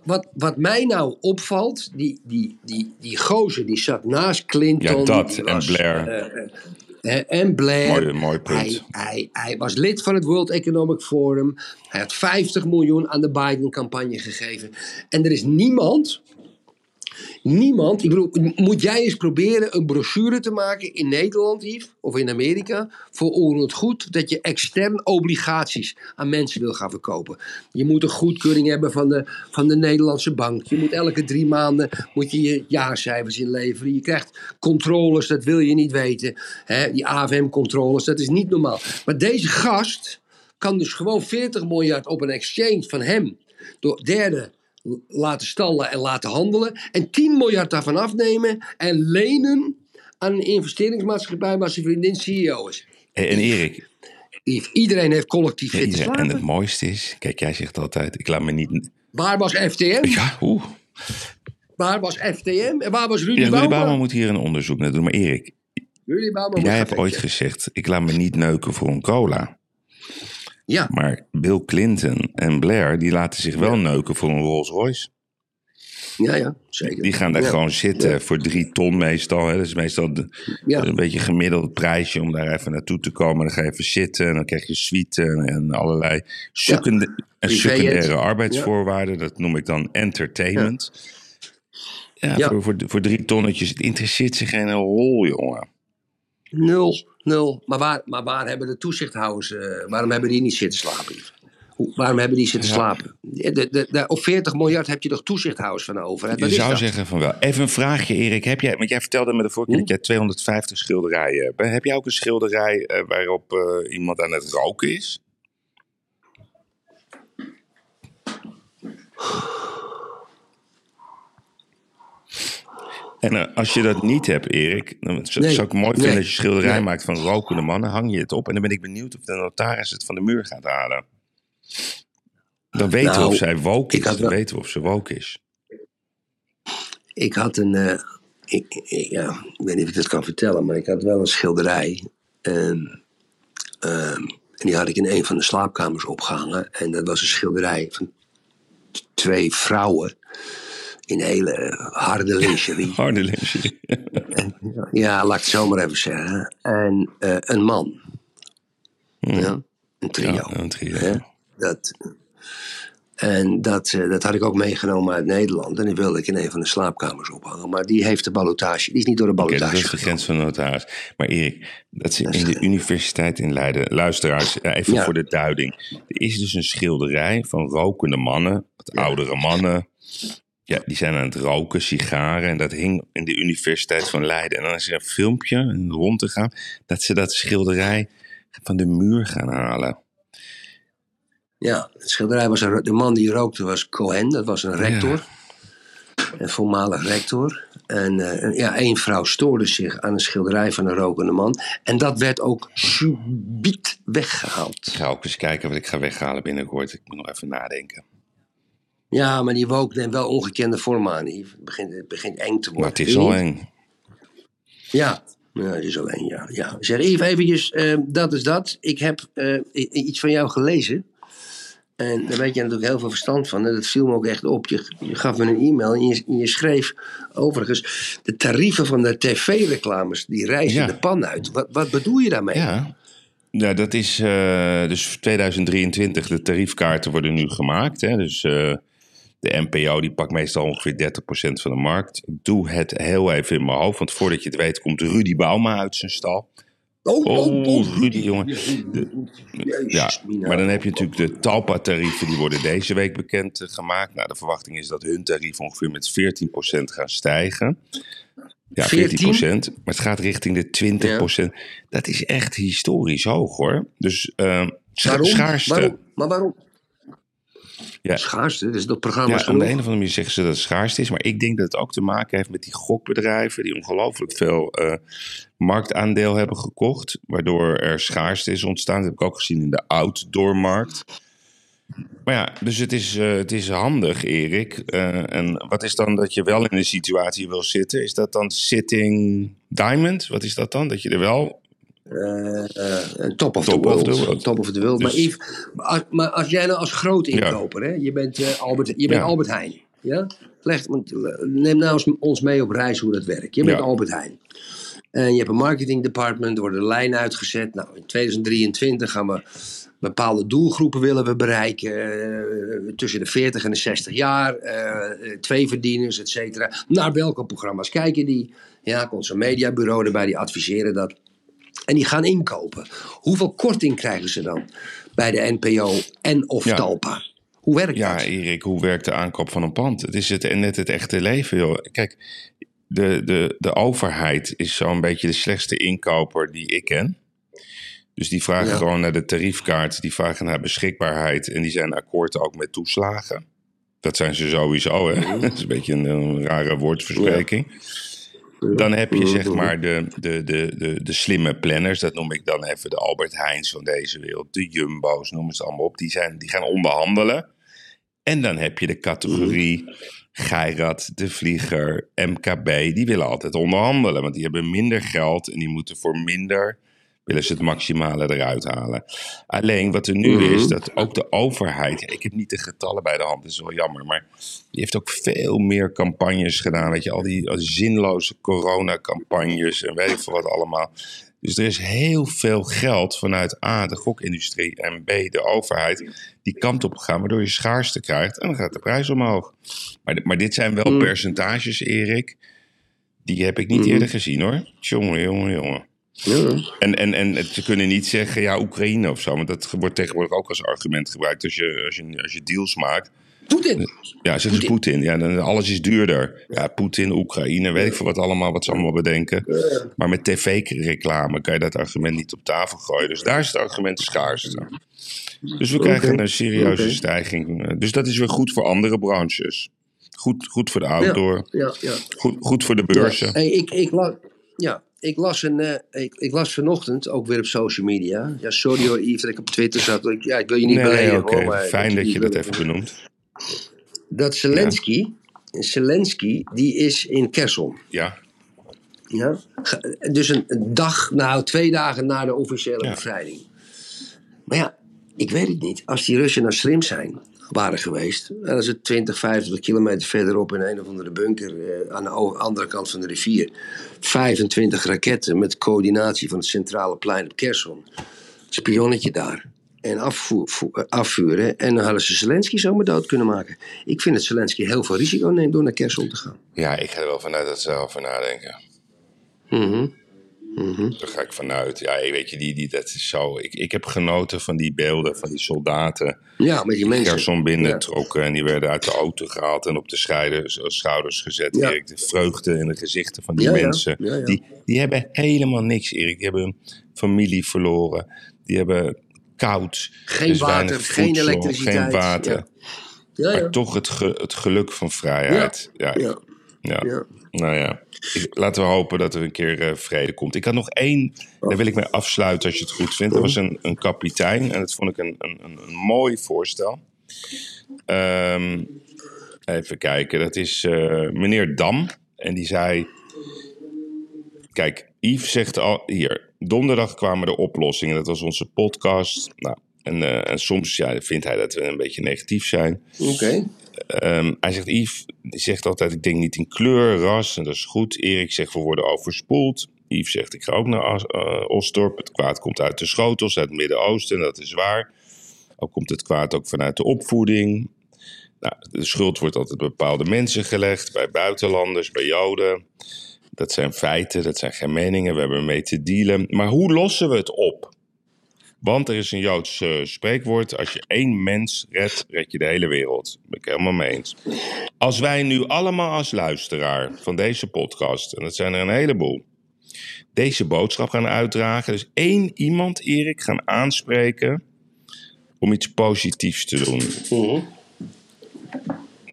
wat, wat mij nou opvalt, die, die, die, die gozer die zat naast Clinton. Ja, dat en was, Blair. eh, eh, en Blair. Mooi- mooi punt. Hij, hij, hij was lid van het World Economic Forum. Hij had 50 miljoen aan de Biden-campagne gegeven. En er is niemand, niemand, ik bedoel, moet jij eens proberen een brochure te maken in Nederland, of in Amerika, voor onroerend goed, dat je extern obligaties aan mensen wil gaan verkopen. Je moet een goedkeuring hebben van de, van de Nederlandse bank. Je moet elke drie maanden moet je, je jaarcijfers inleveren. Je krijgt controles, dat wil je niet weten. Die AFM-controles, dat is niet normaal. Maar deze gast kan dus gewoon 40 miljard op een exchange van hem door derden laten stallen en laten handelen. En 10 miljard daarvan afnemen en lenen aan een investeringsmaatschappij waar zijn vriendin CEO is. En Erik, Yves, Iedereen heeft collectief ja, iedereen- en het mooiste is, kijk, jij zegt altijd, ik laat me niet... Waar was FTM? Ja, oeh. Waar was FTM? En waar was Rudy Ja, Rudy Bouwman? Moet hier een onderzoek naar doen. Maar Erik, Rudy jij hebt ooit gezegd, ik laat me niet neuken voor een cola. Ja, Maar Bill Clinton en Blair, die laten zich wel neuken voor een Rolls Royce. ja, ja, zeker. Die gaan daar Ja. gewoon zitten voor drie ton meestal. Hè. Dat is meestal de- een beetje gemiddeld prijsje om daar even naartoe te komen. Dan ga je even zitten en dan krijg je suite en, en allerlei secundaire arbeidsvoorwaarden. Dat noem ik dan entertainment. Ja, Ja. Voor, voor, voor drie tonnetjes. Het interesseert zich geen rol, jongen. Nul, nul. Maar waar, maar waar hebben de toezichthouders, eh, waarom hebben die niet zitten slapen? Hoe, waarom hebben die zitten Ja. slapen? De, de, op 40 miljard heb je toch toezichthouders van de overheid? Wat zou dat? zeggen van wel. Even een vraagje, Erik. Heb jij, want jij vertelde me de vorige keer Hm? dat jij 250 schilderijen hebt. Heb jij ook een schilderij eh, waarop eh, iemand aan het roken is? En eh, als je dat niet hebt, Erik, dan zou Nee, zou ik mooi vinden nee, als je schilderij nee. maakt van rokende mannen. Hang je het op en dan ben ik benieuwd of de notaris het van de muur gaat halen. Dan weten we Nou, of zij woke is. Dan wel- weten we of ze woke is. Ik had een, eh, ik, ik- ja, ik weet niet of ik dat kan vertellen, maar ik had wel een schilderij. ehm, en die had ik in een van de slaapkamers opgehangen. En dat was een schilderij van twee vrouwen in hele harde lingerie. Harde lingerie. Ja, laat ik het zo maar even zeggen. En eh, een man. Ja, een trio. Ja, een trio. Dat, en dat, eh, dat had ik ook meegenomen uit Nederland. En die wilde ik in een van de slaapkamers ophangen. Maar die heeft de ballotage. Die is niet door de ballotage dat is de grens van de notaris. Maar Erik, dat is in de universiteit in Leiden... Luisteraars, eh, even Ja. voor de duiding. Er is dus een schilderij van rokende mannen. Wat oudere mannen. Ja, die zijn aan het roken, sigaren. En dat hing in de universiteit van Leiden. En dan is er een filmpje rond te gaan... dat ze dat schilderij van de muur gaan halen. Ja, het schilderij was een, de man die rookte was Cohen. Dat was een rector. Een voormalig rector. En eh, en ja, één vrouw stoorde zich aan een schilderij van een rokende man. En dat werd ook subiet weggehaald. Ik ga ook eens kijken wat ik ga weghalen binnenkort. Ik moet nog even nadenken. Ja, maar die woke neemt wel ongekende vorm aan. Het begint, het begint eng te worden. Maar het is al eng. Ja, ja het is alleen ja. ja. Zeg even eventjes, eh, dat is dat. Ik heb eh, iets van jou gelezen. En daar weet je natuurlijk heel veel verstand van. En dat viel me ook echt op. Je, je gaf me een e-mail en je, je schreef overigens... de tarieven van de tv-reclames, die reizen Ja. de pan uit. Wat, wat bedoel je daarmee? Ja. Ja, dat is eh, dus 2023. De tariefkaarten worden nu gemaakt. Hè? Dus de NPO die pakt meestal ongeveer 30% van de markt. Ik doe het heel even in mijn hoofd. Want voordat je het weet komt Rudy Bauma uit zijn stal. Oh, oh, oh, Rudy, jongen. Ja, maar dan heb je natuurlijk de Talpa-tarieven, die worden deze week bekend eh, gemaakt. Nou, de verwachting is dat hun tarieven ongeveer met 14% gaan stijgen. Ja, 14%, 14? maar het gaat richting de 20%. Dat is echt historisch hoog hoor. Dus uh, Waarom? schaarste. Waarom? Maar waarom? Ja. Schaarste, dat is toch Ja, aan de een of andere manier zeggen ze dat het schaarste is. Maar ik denk dat het ook te maken heeft met die gokbedrijven. die ongelooflijk veel eh, marktaandeel hebben gekocht. Waardoor er schaarste is ontstaan. Dat heb ik ook gezien in de outdoormarkt. Maar ja, dus het is, eh, het is handig, Erik. Eh, en wat is dan dat je wel in een situatie wil zitten? Is dat dan sitting diamond? Wat is dat dan? Dat je er wel. Eh, eh, top of Top the of the world. Top of the world. Dus- Maar, Yves, als, maar als jij nou als groot inkoper, hè, je bent, eh, Albert, je bent. Albert Heijn. Ja? Leg, neem nou eens ons mee op reis hoe dat werkt. Je bent. Albert Heijn. En je hebt een marketing department, er worden lijnen uitgezet. Nou, in 2023 gaan we bepaalde doelgroepen willen we bereiken. tussen de 40 en de 60 jaar. eh, twee verdieners, et cetera. Naar welke programma's kijken die? Ja, komt zo'n mediabureau erbij, die adviseren dat. En die gaan inkopen. Hoeveel korting krijgen ze dan bij de NPO en of Ja. Talpa? Hoe werkt Ja, dat? Erik, hoe werkt de aankoop van een pand? Het is het, net het echte leven, joh. Kijk, de, de, de overheid is zo'n beetje de slechtste inkoper die ik ken. Dus die vragen Ja. gewoon naar de tariefkaart, die vragen naar beschikbaarheid en die zijn akkoord ook met toeslagen. Dat zijn ze sowieso, hè? Dat is een beetje een, een rare woordverspreking. Dan heb je zeg maar de, de, de, de, de slimme planners, dat noem ik dan even de Albert Heijns van deze wereld, de Jumbo's, noem ze allemaal op. Die, zijn, die gaan onderhandelen. En dan heb je de categorie Geirat, de Vlieger, MKB. Die willen altijd onderhandelen, want die hebben minder geld en die moeten voor minder willen ze het maximale eruit halen. Alleen wat er nu Mhm. is, dat ook de overheid, ik heb niet de getallen bij de hand, dat is wel jammer, maar die heeft ook veel meer campagnes gedaan. Weet je, al die zinloze coronacampagnes en weet ik veel wat allemaal. Dus er is heel veel geld vanuit A, de gokindustrie en B, de overheid, die kant op gaan, waardoor je schaarste krijgt en dan gaat de prijs omhoog. Maar, maar dit zijn wel Mm. percentages, Erik, die heb ik niet Mhm. eerder gezien hoor. Jongen, jongen, jongen. Ja. En, en, en het- ze kunnen niet zeggen, ja, Oekraïne of zo. Want dat wordt tegenwoordig ook als argument gebruikt als je, als je, als je deals maakt. Poetin. Ja, zeggen ze Poetin. Ja, dan alles is duurder. Ja, Poetin, Oekraïne, weet ik veel wat allemaal, wat ze allemaal bedenken. Maar met tv-reclame kan je dat argument niet op tafel gooien. Dus daar is het argument schaarste. Dus we krijgen een serieuze stijging. Dus dat is weer goed voor andere branches. Goed, goed voor de outdoor. Ja, ja. Goed, goed voor de beurzen. Hey, ik, ik, ja, ik, las een, eh, ik, ik las vanochtend ook weer op social media. Ja, sorry hoor, Yves, dat ik op Twitter zat. Ik, ja, ik wil je niet Nee, beledigen hoor. Maar Fijn dat je dat even benoemt. Dat Zelensky, Zelensky, die is in Kherson. Ja, Ja? Dus een, een dag, nou twee dagen na de officiële Ja. bevrijding. Maar ja, ik weet het niet. Als die Russen nou slim zijn, waren geweest. En dan is het 20, 25 kilometer verderop in een of andere bunker eh, aan de andere kant van de rivier. 25 raketten met coördinatie van het centrale plein op Kherson. Spionnetje daar. En afvoer, eh, afvuren. En dan hadden ze Zelensky zomaar dood kunnen maken. Ik vind dat Zelensky heel veel risico neemt door naar Kherson te gaan. ja ik ga er wel vanuit dat ze erover nadenken. Mhm. Daar ga ik vanuit. Ja, weet je, die, die, dat is zo. Ik, ik heb genoten van die beelden van die soldaten. Ja, met die mensen. Gerson binnentrokken en die werden uit de auto gehaald en op de scheiders, schouders gezet. Ja. Erik, de vreugde in de gezichten van die Ja, ja. mensen. Ja, ja. Die, die hebben helemaal niks, Erik. Die hebben hun familie verloren. Die hebben koud. Geen dus water, geen elektriciteit. Geen water. Ja. Ja, ja. Maar toch het, ge- het geluk van vrijheid. Ja. Ja, Ja. Ja. Nou ja, laten we hopen dat er een keer eh, vrede komt. Ik had nog één, daar wil ik mee afsluiten als je het goed vindt. Dat was een, een kapitein en dat vond ik een, een, een, een mooi voorstel. Ehm, even kijken, dat is eh, meneer Dam. En die zei, kijk, Yves zegt al, hier, donderdag kwamen de oplossingen. Dat was onze podcast. Nou, en, eh, en soms ja, vindt hij dat we een beetje negatief zijn. Oké. Ehm, hij zegt, Yves zegt altijd, ik denk niet in kleur, ras, en dat is goed. Erik zegt, we worden overspoeld. Yves zegt, ik ga ook naar As- eh, Osdorp. Het kwaad komt uit de schotels, uit het Midden-Oosten, en dat is waar. Ook komt het kwaad ook vanuit de opvoeding. Nou, de schuld wordt altijd bij bepaalde mensen gelegd, bij buitenlanders, bij Joden. Dat zijn feiten, dat zijn geen meningen, we hebben mee te dealen. Maar hoe lossen we het op? Want er is een Joods eh, spreekwoord: als je één mens redt, red je de hele wereld. Daar ben ik helemaal mee eens. Als wij nu allemaal als luisteraar van deze podcast, en dat zijn er een heleboel, deze boodschap gaan uitdragen. Dus één iemand, Erik, gaan aanspreken om iets positiefs te doen.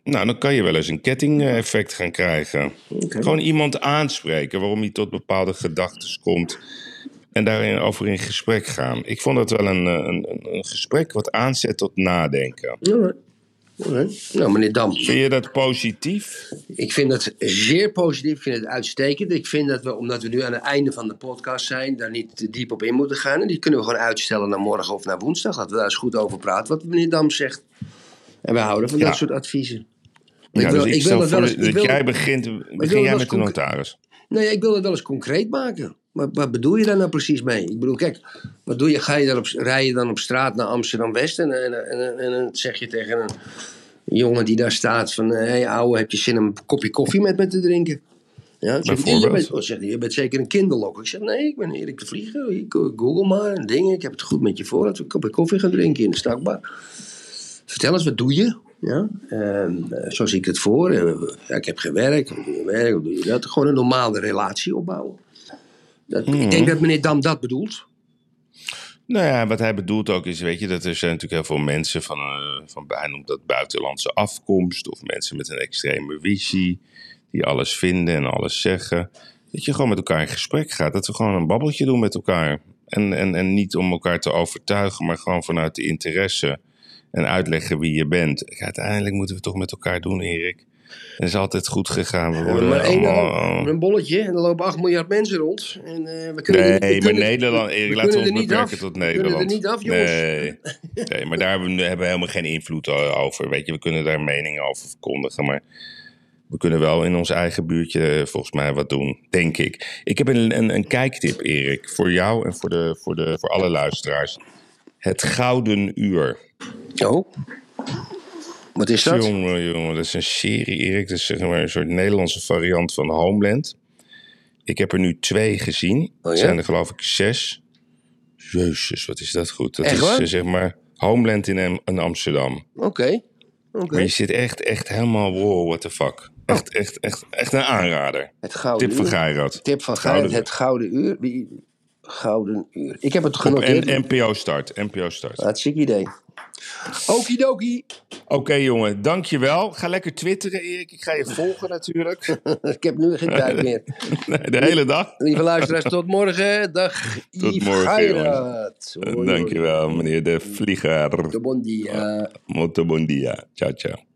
Nou, dan kan je wel eens een ketting-effect gaan krijgen. Gewoon iemand aanspreken waarom hij tot bepaalde gedachten komt. En daarin over in gesprek gaan. Ik vond het wel een, een, een gesprek wat aanzet tot nadenken. Alright. Alright. Nou, meneer Dam. Vind je dat positief? Ik vind het zeer positief. Ik vind het uitstekend. Ik vind dat we, omdat we nu aan het einde van de podcast zijn, daar niet te diep op in moeten gaan. En die kunnen we gewoon uitstellen naar morgen of naar woensdag. Laten we daar eens goed over praten, wat meneer Dam zegt. En wij houden van Ja. dat soort adviezen. Ja, dus ik het voor wel eens- dat wil- jij begint, wil begin jij met de notaris. Nee, ik wil het wel eens concreet maken. Maar wat bedoel je daar nou precies mee? Ik bedoel, kijk, wat doe je? Ga je dan op, rij je dan op straat naar Amsterdam-West en, en, en, en dan zeg je tegen een jongen die daar staat van... Hé hey, ouwe, heb je zin om een kopje koffie met me te drinken? Ja, hij, je, bent, oh, je bent zeker een kinderlok. Ik zeg, nee, ik ben Erik de Vlieger. Ik, eh, Google maar en dingen. Ik heb het goed met je voor. Laten we een kopje koffie gaan drinken in de stakbar. Vertel eens, wat doe je? Ja, ehm, eh, zo zie ik het voor. Eh, ja, ik heb geen werk. Hoe doe je dat? Gewoon een normale relatie opbouwen. Dat, Ik denk dat meneer Dam dat bedoelt. Nou ja, wat hij bedoelt ook is, weet je, dat er zijn natuurlijk heel veel mensen van, eh, van hij noemt dat buitenlandse afkomst, of mensen met een extreme visie, die alles vinden en alles zeggen. Dat je gewoon met elkaar in gesprek gaat, dat we gewoon een babbeltje doen met elkaar. En, en, en niet om elkaar te overtuigen, maar gewoon vanuit de interesse en uitleggen wie je bent. Uiteindelijk moeten we toch met elkaar doen, Erik. Het is altijd goed gegaan. We worden maar één allemaal... een bolletje en er lopen 8 miljard mensen rond. En, eh, we kunnen er- we Nee, maar kunnen- Nederland, Erik, we laten we ons er niet beperken af. tot We kunnen er Nederland. niet af, jongens. Nee. nee, maar daar hebben we, hebben we helemaal geen invloed over. Weet je, we kunnen daar meningen over verkondigen, maar we kunnen wel in ons eigen buurtje eh, volgens mij wat doen, denk ik. Ik heb een, een, een kijktip, Erik, voor jou en voor, de, voor, de, voor alle luisteraars. Het Gouden Uur. Oh. Wat is dat? Jongen, jongen, dat is een serie, Erik. Dat is zeg maar een soort Nederlandse variant van Homeland. Ik heb er nu twee gezien. Oh ja? Er zijn er geloof ik zes. Jezus, wat is dat goed. Dat Echt is eh, zeg maar Homeland in, Am- in Amsterdam. Oké. Maar je zit echt, echt helemaal, wow, what the fuck. Echt, echt, echt, echt een aanrader. Het gouden Tip van. Geirat. Tip van Geirat, het gouden uur. Wie? Gouden uur. Ik heb het genoteerd. En NPO Start, NPO Start. Hartstikke idee. Okidoki. Oké jongen, dankjewel. Ga lekker twitteren Erik. Ik ga je volgen natuurlijk. Ik heb nu geen tijd meer. De hele dag. Lieve luisteraars, tot morgen. Dag Tot Yves morgen. Hoi, hoi. Dankjewel meneer de vlieger. De bon dia. Molto bon dia. Ciao, ciao.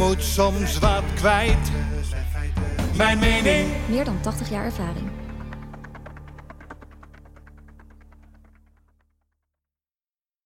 moet soms wat kwijt. Mijn mening. Meer dan 80 jaar ervaring.